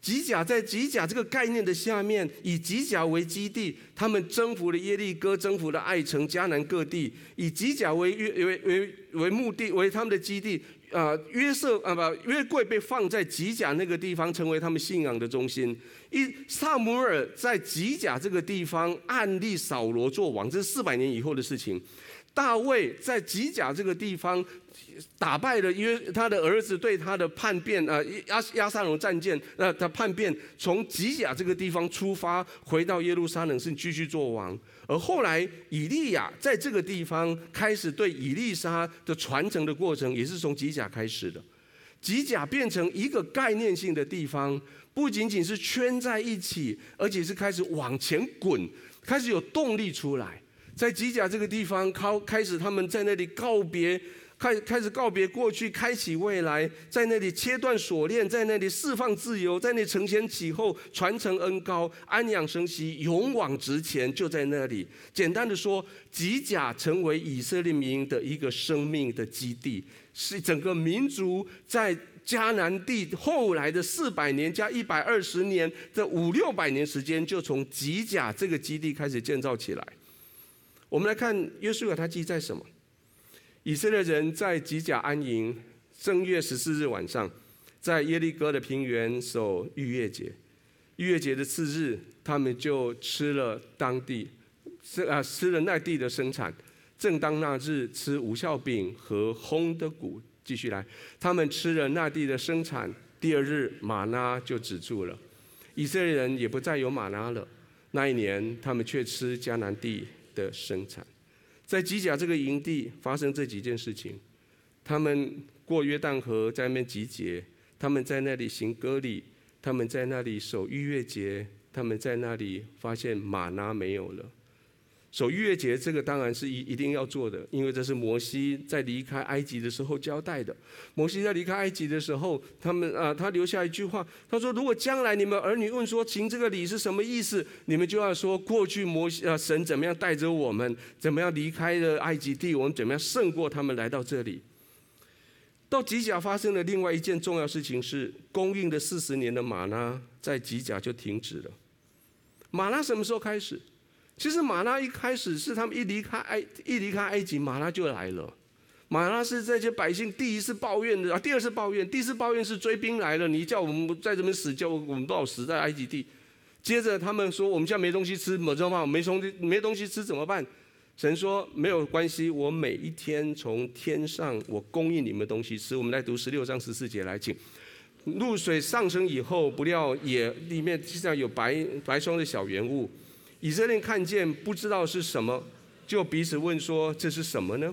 吉甲在吉甲这个概念的下面，以吉甲为基地，他们征服了耶利哥，征服了爱城、迦南各地，以吉甲为约为为为目的为他们的基地。啊、约瑟啊不，约柜被放在吉甲那个地方，成为他们信仰的中心。一撒母耳在吉甲这个地方暗立扫罗做王，这是四百年以后的事情。大卫在吉甲这个地方打败了约他的儿子对他的叛变啊，亚亚萨龙战舰，呃，他叛变从吉甲这个地方出发，回到耶路撒冷是继续做王。而后来以利亚在这个地方开始对以利沙的传承的过程，也是从吉甲开始的。吉甲变成一个概念性的地方，不仅仅是圈在一起，而且是开始往前滚，开始有动力出来。在吉甲这个地方，开开始他们在那里告别，开开始告别过去，开启未来，在那里切断锁链，在那里释放自由，在那里承前启后，传承恩高，安养生息，勇往直前，就在那里。简单的说，吉甲成为以色列民的一个生命的基地，是整个民族在迦南地后来的四百年加一百二十年这五六百年时间，就从吉甲这个基地开始建造起来。我们来看约书亚他记载什么？以色列人在吉甲安营，正月十四日晚上，在耶利哥的平原守逾越节。逾越节的次日，他们就吃了当地，啊吃了那地的生产。正当那日，吃无酵饼和烘的谷。继续来，他们吃了那地的生产。第二日，玛拉就止住了，以色列人也不再有玛拉了。那一年，他们却吃迦南地的生产。在吉甲这个营地发生这几件事情，他们过约旦河，在那边集结，他们在那里行割礼，他们在那里守逾越节，他们在那里发现玛拿没有了。守逾越节，这个当然是一一定要做的，因为这是摩西在离开埃及的时候交代的。摩西在离开埃及的时候，他们啊，他留下一句话，他说：“如果将来你们儿女问说行这个礼是什么意思，你们就要说过去摩西啊，神怎么样带着我们，怎么样离开了埃及地，我们怎么样胜过他们来到这里。”到吉甲发生的另外一件重要事情是，供应的四十年的马拉在吉甲就停止了。马拉什么时候开始？其实马拉一开始是他们一离开埃一离开埃及，马拉就来了。马拉是这些百姓第一次抱怨的啊，第二次抱怨，第一次抱怨是追兵来了，你叫我们在这边死，叫我们不好死在埃及地。接着他们说，我们现在没东西吃，怎么办法，没东西没东西吃怎么办？神说没有关系，我每一天从天上我供应你们东西吃。我们来读十六章十四节来，请。露水上升以后，不料也里面实际上有白白霜的小圆物。以色列看见不知道是什么，就彼此问说：“这是什么呢？”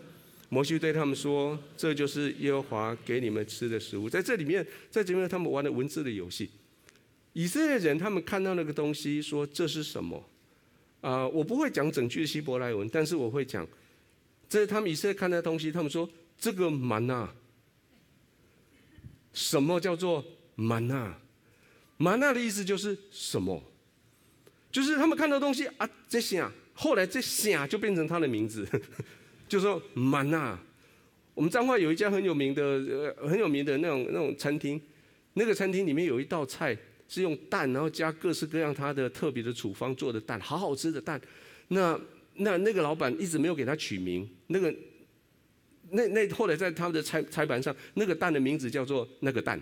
摩西对他们说：“这就是耶和华给你们吃的食物。”在这里面，在这里面他们玩的文字的游戏。以色列人他们看到那个东西，说：“这是什么？”啊、我不会讲整句希伯来文，但是我会讲。这是他们以色列看到的东西，他们说：“这个吗哪，什么叫做吗哪？吗哪的意思就是什么？”就是他们看到东西啊，这些后来这些就变成他的名字，*laughs* 就说吗哪。我们彰化有一家很有名的呃很有名的那种那种餐厅，那个餐厅里面有一道菜是用蛋，然后加各式各样他的特别的处方做的蛋，好好吃的蛋。那那那个老板一直没有给他取名，那个那那后来在他们的菜菜盘上，那个蛋的名字叫做那个蛋。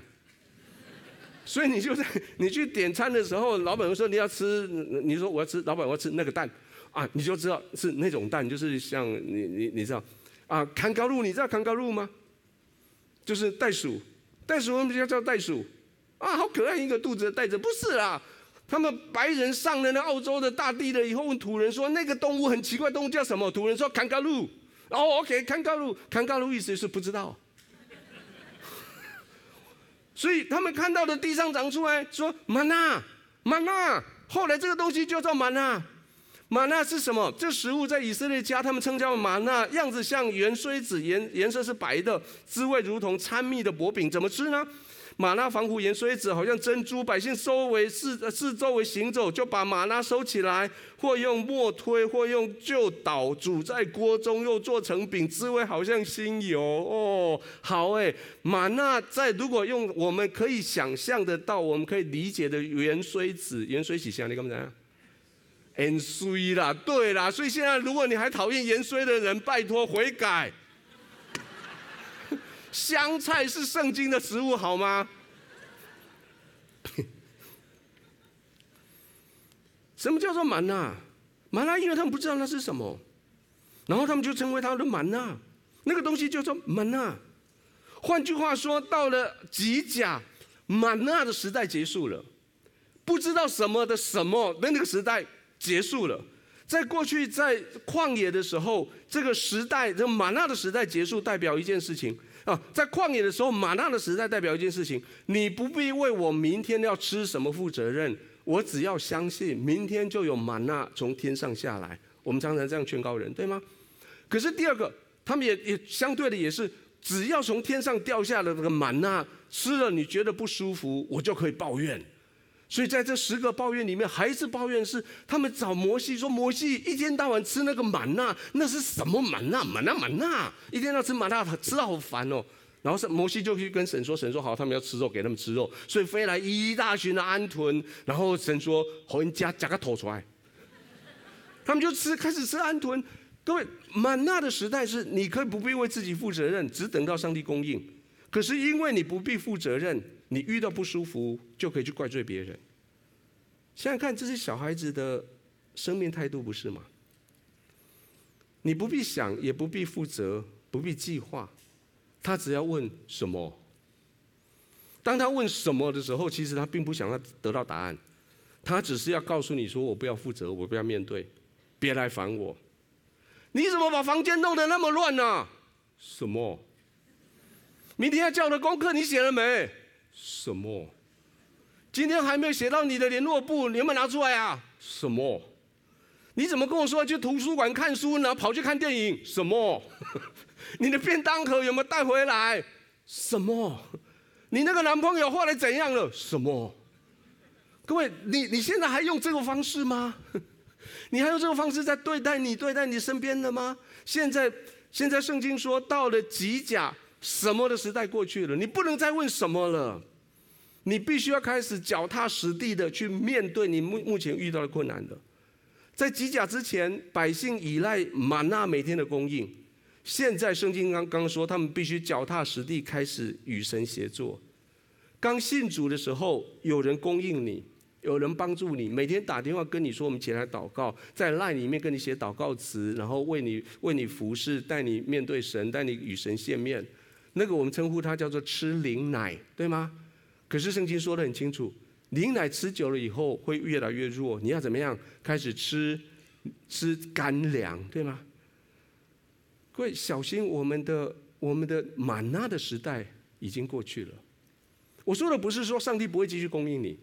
所以你就在 *laughs* 你去点餐的时候，老板说你要吃，你说我要吃，老板我要吃那个蛋，啊，你就知道是那种蛋，就是像你你你知道，啊，康高路，你知道康高路吗？就是袋鼠，袋鼠我们叫叫袋鼠？啊，好可爱一个肚子的袋子，不是啦，他们白人上了那澳洲的大地了以后，问土人说那个动物很奇怪，动物叫什么？土人说康高露，哦，OK，康高路，康高路意思是不知道。所以他们看到的地上长出来说玛纳，玛纳，后来这个东西就叫吗哪。吗哪是什么？这食物在以色列家，他们称叫玛纳，样子像圆锥子，颜颜色是白的，滋味如同掺蜜的薄饼，怎么吃呢？吗哪防腐盐水子，好像珍珠。百姓周围四四周围行走，就把吗哪收起来，或用磨推，或用旧捣，煮在锅中，又做成饼，滋味好像新油哦。好哎，吗哪在如果用我们可以想象得到，我们可以理解的芫荽子，芫荽是啥？你干嘛讲？盐水啦，对啦。所以现在如果你还讨厌盐水的人，拜托悔改。香菜是圣经的食物，好吗？*laughs* 什么叫做吗哪？吗哪，因为他们不知道那是什么，然后他们就称为他的吗哪。那个东西叫做吗哪。换句话说，到了吉甲，吗哪的时代结束了，不知道什么的什么的那个时代结束了。在过去，在旷野的时候，这个时代，这吗哪的时代结束，代表一件事情。啊，在旷野的时候，玛纳的时代代表一件事情：你不必为我明天要吃什么负责任，我只要相信明天就有玛纳从天上下来。我们常常这样劝告人，对吗？可是第二个，他们也也相对的也是，只要从天上掉下的这个玛纳吃了你觉得不舒服，我就可以抱怨。所以在这十个抱怨里面，还是抱怨是他们找摩西说：“摩西一天到晚吃那个满纳，那是什么满纳？满纳满纳，一天到晚吃满纳，吃到好烦哦。”然后是摩西就去跟神说，神说好，他们要吃肉，给他们吃肉，所以飞来一大群的安豚，然后神说，好，你夹夹个头出来，他们就吃，开始吃安豚。各位，满纳的时代是你可以不必为自己负责任，只等到上帝供应。可是因为你不必负责任，你遇到不舒服就可以去怪罪别人。想想看，这是小孩子的生命态度，不是吗？你不必想，也不必负责，不必计划，他只要问什么。当他问什么的时候，其实他并不想要得到答案，他只是要告诉你说：“我不要负责，我不要面对，别来烦我。”你怎么把房间弄得那么乱呢？什么？明天要交的功课你写了没？什么？今天还没有写到你的联络簿，你有没有拿出来啊？什么？你怎么跟我说去图书馆看书，然后跑去看电影？什么？*laughs* 你的便当盒有没有带回来？什么？你那个男朋友后来怎样了？什么？各位，你你现在还用这个方式吗？*laughs* 你还用这个方式在对待你对待你身边的吗？现在现在圣经说到了几甲。什么的时代过去了，你不能再问什么了，你必须要开始脚踏实地的去面对你目目前遇到的困难的。在吉甲之前，百姓依赖玛纳每天的供应，现在圣经刚刚说，他们必须脚踏实地开始与神协作。刚信主的时候，有人供应你，有人帮助你，每天打电话跟你说，我们起来祷告，在 LINE 里面跟你写祷告词，然后为你为你服侍，带你面对神，带你与神见面。那个我们称呼它叫做吃灵奶，对吗？可是圣经说得很清楚，灵奶吃久了以后会越来越弱，你要怎么样？开始吃吃干粮，对吗？各位小心，我们的我们的玛纳的时代已经过去了。我说的不是说上帝不会继续供应你，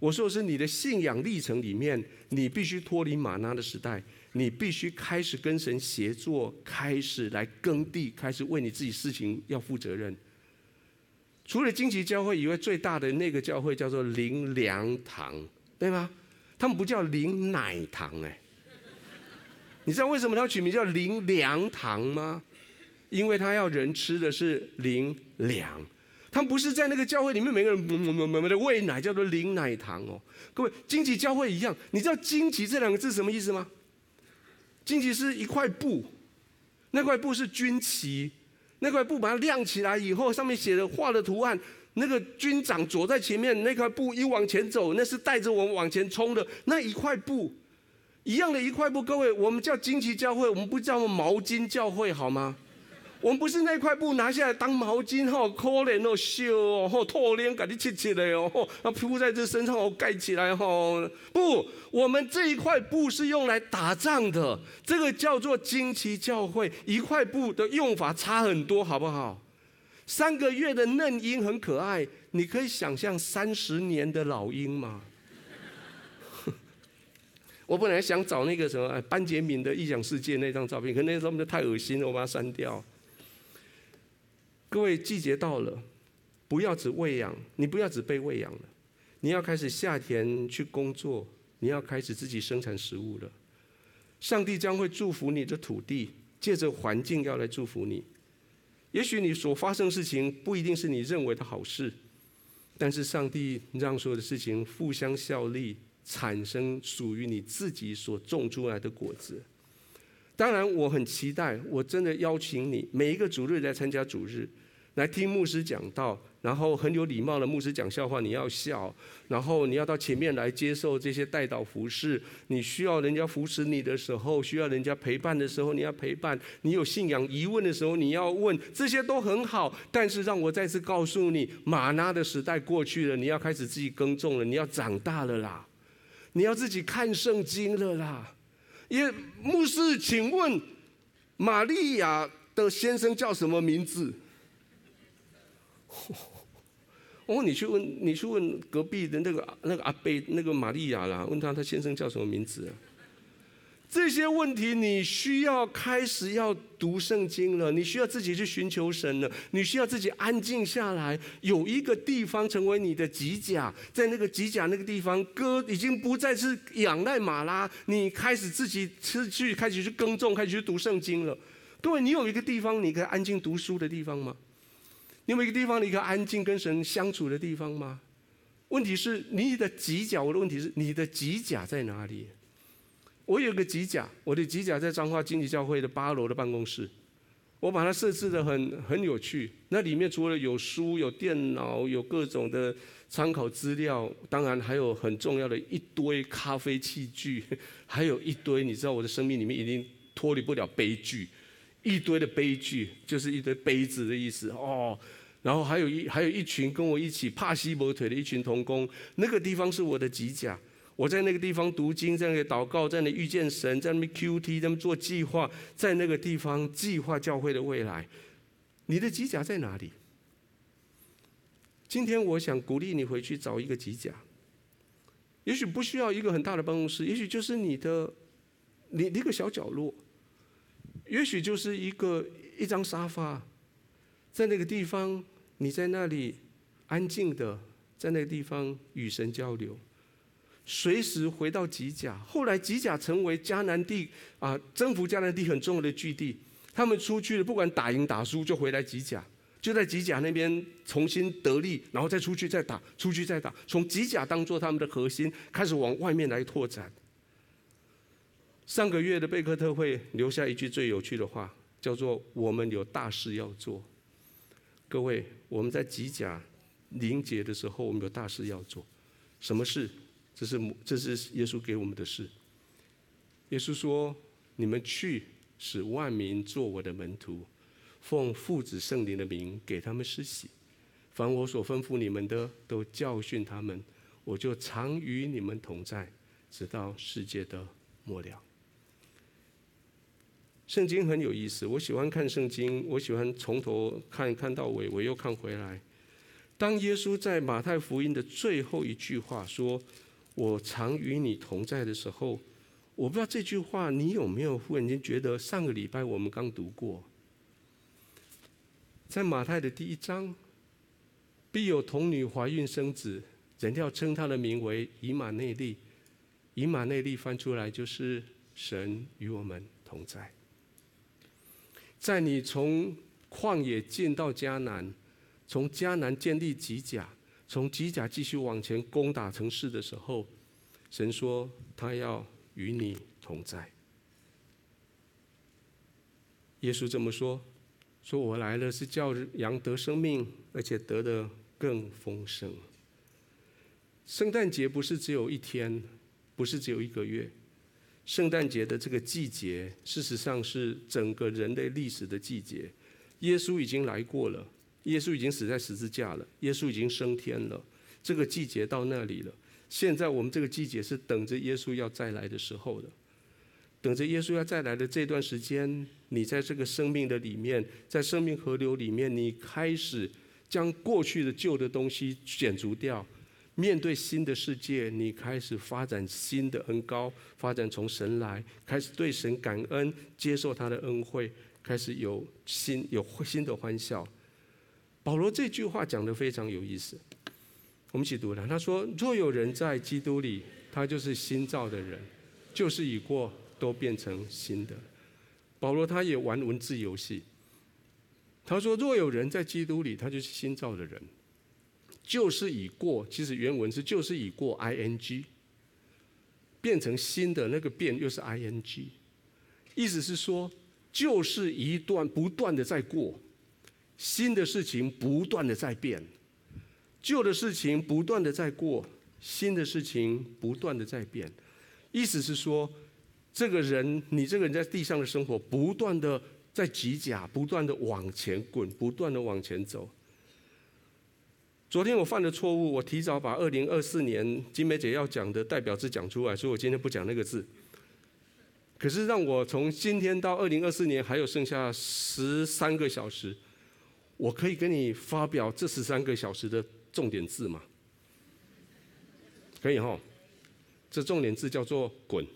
我说的是你的信仰历程里面，你必须脱离玛纳的时代。你必须开始跟神协作，开始来耕地，开始为你自己事情要负责任。除了荆棘教会以外，最大的那个教会叫做灵粮堂，对吗？他们不叫灵奶堂哎。你知道为什么他取名叫灵粮堂吗？因为他要人吃的是灵粮，他们不是在那个教会里面每个人某某某的喂奶，叫做灵奶堂哦。各位，荆棘教会一样，你知道荆棘这两个字什么意思吗？荆棘是一块布，那块布是军旗，那块布把它亮起来以后，上面写的画的图案，那个军长走在前面，那块布一往前走，那是带着我们往前冲的那一块布，一样的一块布。各位，我们叫荆棘教会，我们不叫毛巾教会，好吗？我们不是那块布拿下来当毛巾吼，可怜哦，秀哦，吼，脱脸给你切切的哦，那铺在这身上哦，盖起来吼。不，我们这一块布是用来打仗的，这个叫做旌旗教会。一块布的用法差很多，好不好？三个月的嫩婴很可爱，你可以想象三十年的老鹰吗？*laughs* 我本来想找那个什么班杰明的异想世界那张照片，可那张就太恶心了，我把它删掉。各位，季节到了，不要只喂养，你不要只被喂养了，你要开始下田去工作，你要开始自己生产食物了。上帝将会祝福你的土地，借着环境要来祝福你。也许你所发生的事情不一定是你认为的好事，但是上帝让所有的事情互相效力，产生属于你自己所种出来的果子。当然，我很期待，我真的邀请你每一个主日来参加主日，来听牧师讲道，然后很有礼貌的牧师讲笑话，你要笑，然后你要到前面来接受这些代祷服饰。你需要人家扶持你的时候，需要人家陪伴的时候，你要陪伴。你有信仰疑问的时候，你要问，这些都很好。但是让我再次告诉你，玛拉的时代过去了，你要开始自己耕种了，你要长大了啦，你要自己看圣经了啦。也牧师，请问玛利亚的先生叫什么名字？*laughs* 哦，你去问，你去问隔壁的那个那个阿贝，那个玛利亚啦，问他他先生叫什么名字？这些问题你需要开始要读圣经了，你需要自己去寻求神了，你需要自己安静下来，有一个地方成为你的吉甲，在那个吉甲那个地方，哥已经不再是仰赖马拉，你开始自己吃去开始去耕种，开始去读圣经了。各位，你有一个地方你可以安静读书的地方吗？你有一个地方，你可以安静跟神相处的地方吗？问题是你的吉甲，我的问题是你的吉甲在哪里？我有个机甲，我的机甲在彰化经济教会的八楼的办公室，我把它设置得很很有趣。那里面除了有书、有电脑、有各种的参考资料，当然还有很重要的一堆咖啡器具，*laughs* 还有一堆你知道我的生命里面已经脱离不了悲剧，一堆的悲剧就是一堆杯子的意思哦。然后还有一还有一群跟我一起帕西伯腿的一群童工，那个地方是我的机甲。我在那个地方读经，在那里祷告，在那里遇见神，在那边 QT，在那边做计划，在那个地方计划教会的未来。你的机甲在哪里？今天我想鼓励你回去找一个机甲。也许不需要一个很大的办公室，也许就是你的你一个小角落，也许就是一个一张沙发，在那个地方，你在那里安静的，在那个地方与神交流。随时回到吉甲，后来吉甲成为迦南地啊，征服迦南地很重要的据地。他们出去了，不管打赢打输，就回来吉甲，就在吉甲那边重新得力，然后再出去再打，出去再打，从吉甲当做他们的核心，开始往外面来拓展。上个月的贝克特会留下一句最有趣的话，叫做“我们有大事要做”。各位，我们在吉甲凝结的时候，我们有大事要做，什么事？这是这是耶稣给我们的事。耶稣说：“你们去，使万民做我的门徒，奉父子圣灵的名给他们施洗。凡我所吩咐你们的，都教训他们。我就常与你们同在，直到世界的末了。”圣经很有意思，我喜欢看圣经，我喜欢从头看看到尾，我又看回来。当耶稣在马太福音的最后一句话说，我常与你同在的时候，我不知道这句话你有没有忽然间觉得上个礼拜我们刚读过，在马太的第一章，必有童女怀孕生子，人要称他的名为以马内利。以马内利翻出来就是神与我们同在。在你从旷野进到迦南，从迦南建立吉甲。从机甲继续往前攻打城市的时候，神说他要与你同在。耶稣这么说：“说我来了是叫羊得生命，而且得的更丰盛。”圣诞节不是只有一天，不是只有一个月，圣诞节的这个季节，事实上是整个人类历史的季节。耶稣已经来过了。耶稣已经死在十字架了，耶稣已经升天了，这个季节到那里了。现在我们这个季节是等着耶稣要再来的时候的，等着耶稣要再来的这段时间，你在这个生命的里面，在生命河流里面，你开始将过去的旧的东西剪除掉，面对新的世界，你开始发展新的恩膏，发展从神来，开始对神感恩，接受他的恩惠，开始有新有新的欢笑。保罗这句话讲得非常有意思，我们一起读了。他说：“若有人在基督里，他就是新造的人，就是已过，都变成新的。”保罗他也玩文字游戏。他说：“若有人在基督里，他就是新造的人，就是已过。”其实原文是“就是已过 ”，ing 变成新的，那个变又是 ing，意思是说，就是一段不断的在过。新的事情不断的在变，旧的事情不断的在过，新的事情不断的在变。意思是说，这个人，你这个人在地上的生活，不断的在挤甲，不断的往前滚，不断的往前走。昨天我犯的错误，我提早把二零二四年金梅姐要讲的代表字讲出来，所以我今天不讲那个字。可是让我从今天到二零二四年还有剩下十三个小时。我可以跟你发表这十三个小时的重点字吗？可以哈，这重点字叫做“滚”。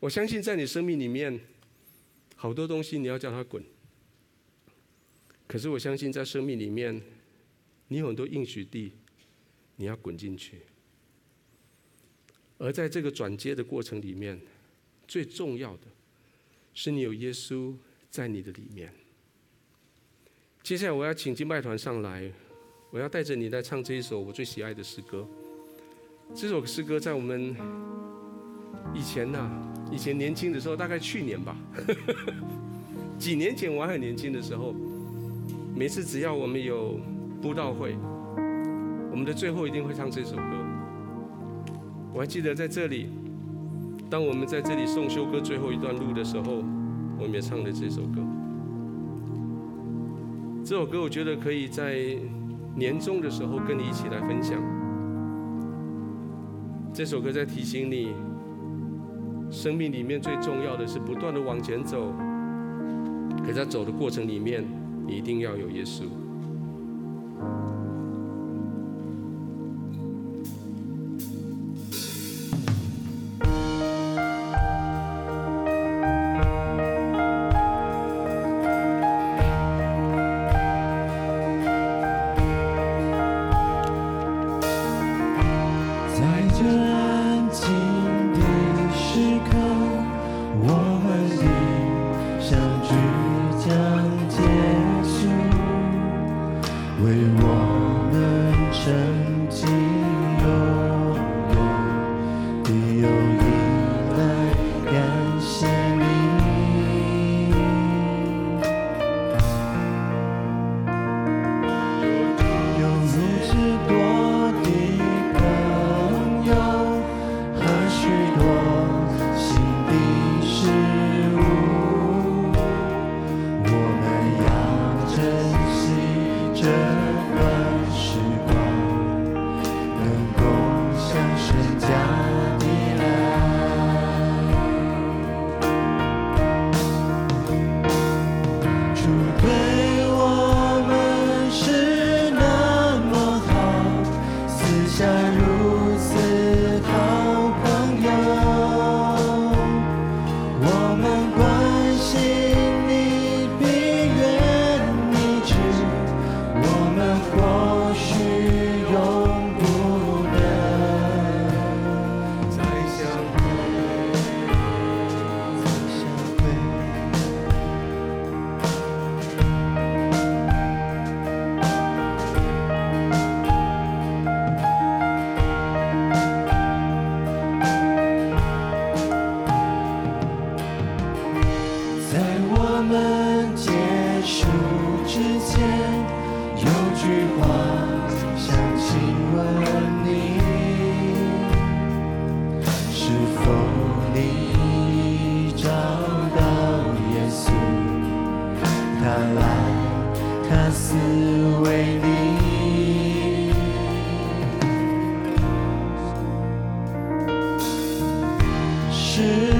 我相信在你生命里面，好多东西你要叫它滚。可是我相信在生命里面，你有很多应许地，你要滚进去。而在这个转接的过程里面，最重要的是你有耶稣在你的里面。接下来我要请敬拜团上来，我要带着你来唱这一首我最喜爱的诗歌。这首诗歌在我们以前呐、啊，以前年轻的时候，大概去年吧，*laughs* 几年前我还很年轻的时候，每次只要我们有布道会，我们的最后一定会唱这首歌。我还记得在这里。当我们在这里送修歌最后一段路的时候，我们也唱了这首歌。这首歌我觉得可以在年终的时候跟你一起来分享。这首歌在提醒你，生命里面最重要的是不断的往前走，可在走的过程里面，你一定要有耶稣。是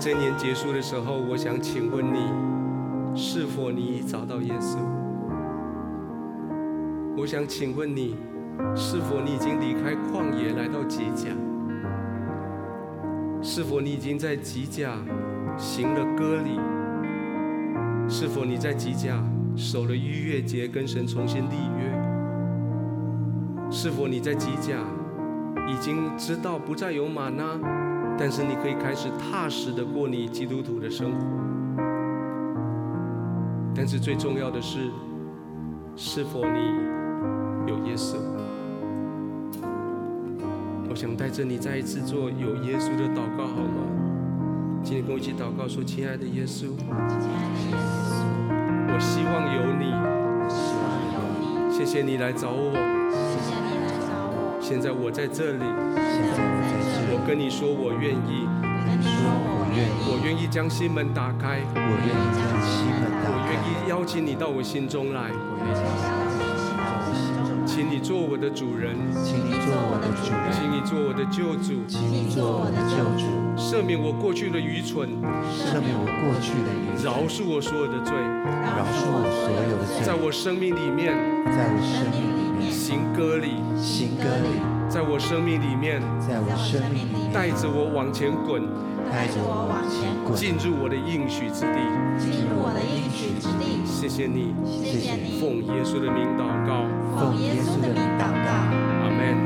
这年结束的时候，我想请问你，是否你已找到耶稣？我想请问你，是否你已经离开旷野来到吉甲？是否你已经在吉甲行了割礼？是否你在吉甲守了逾越节，跟神重新立约？是否你在吉甲已经知道不再有吗哪，但是你可以开始踏实的过你基督徒的生活？但是最重要的是，是否你有耶稣？我想带着你再一次做有耶稣的祷告，好吗？今天跟我一起祷告，说：“亲爱的耶稣，我希望有你，谢谢你来找我，现在我在这里，我跟你说我愿意，我愿意将心门打开，我愿意将心门打开，我愿意邀请你到我心中来。”请你做我的主人，请你做我的主人，请你做我的救主，请你做我的救主，赦免我过去的愚蠢，赦免我过去的愚蠢，饶恕我所有的罪，饶恕我所有的罪，在我生命里面，在我生命里面。行割礼，行割礼，在我生命里面，在我生命里面带着我往前滚，带着我往前滚，进入我的应许之地，进入我的应许之地。谢谢你，谢谢你，奉耶稣的名祷告。奉耶稣的名祷告。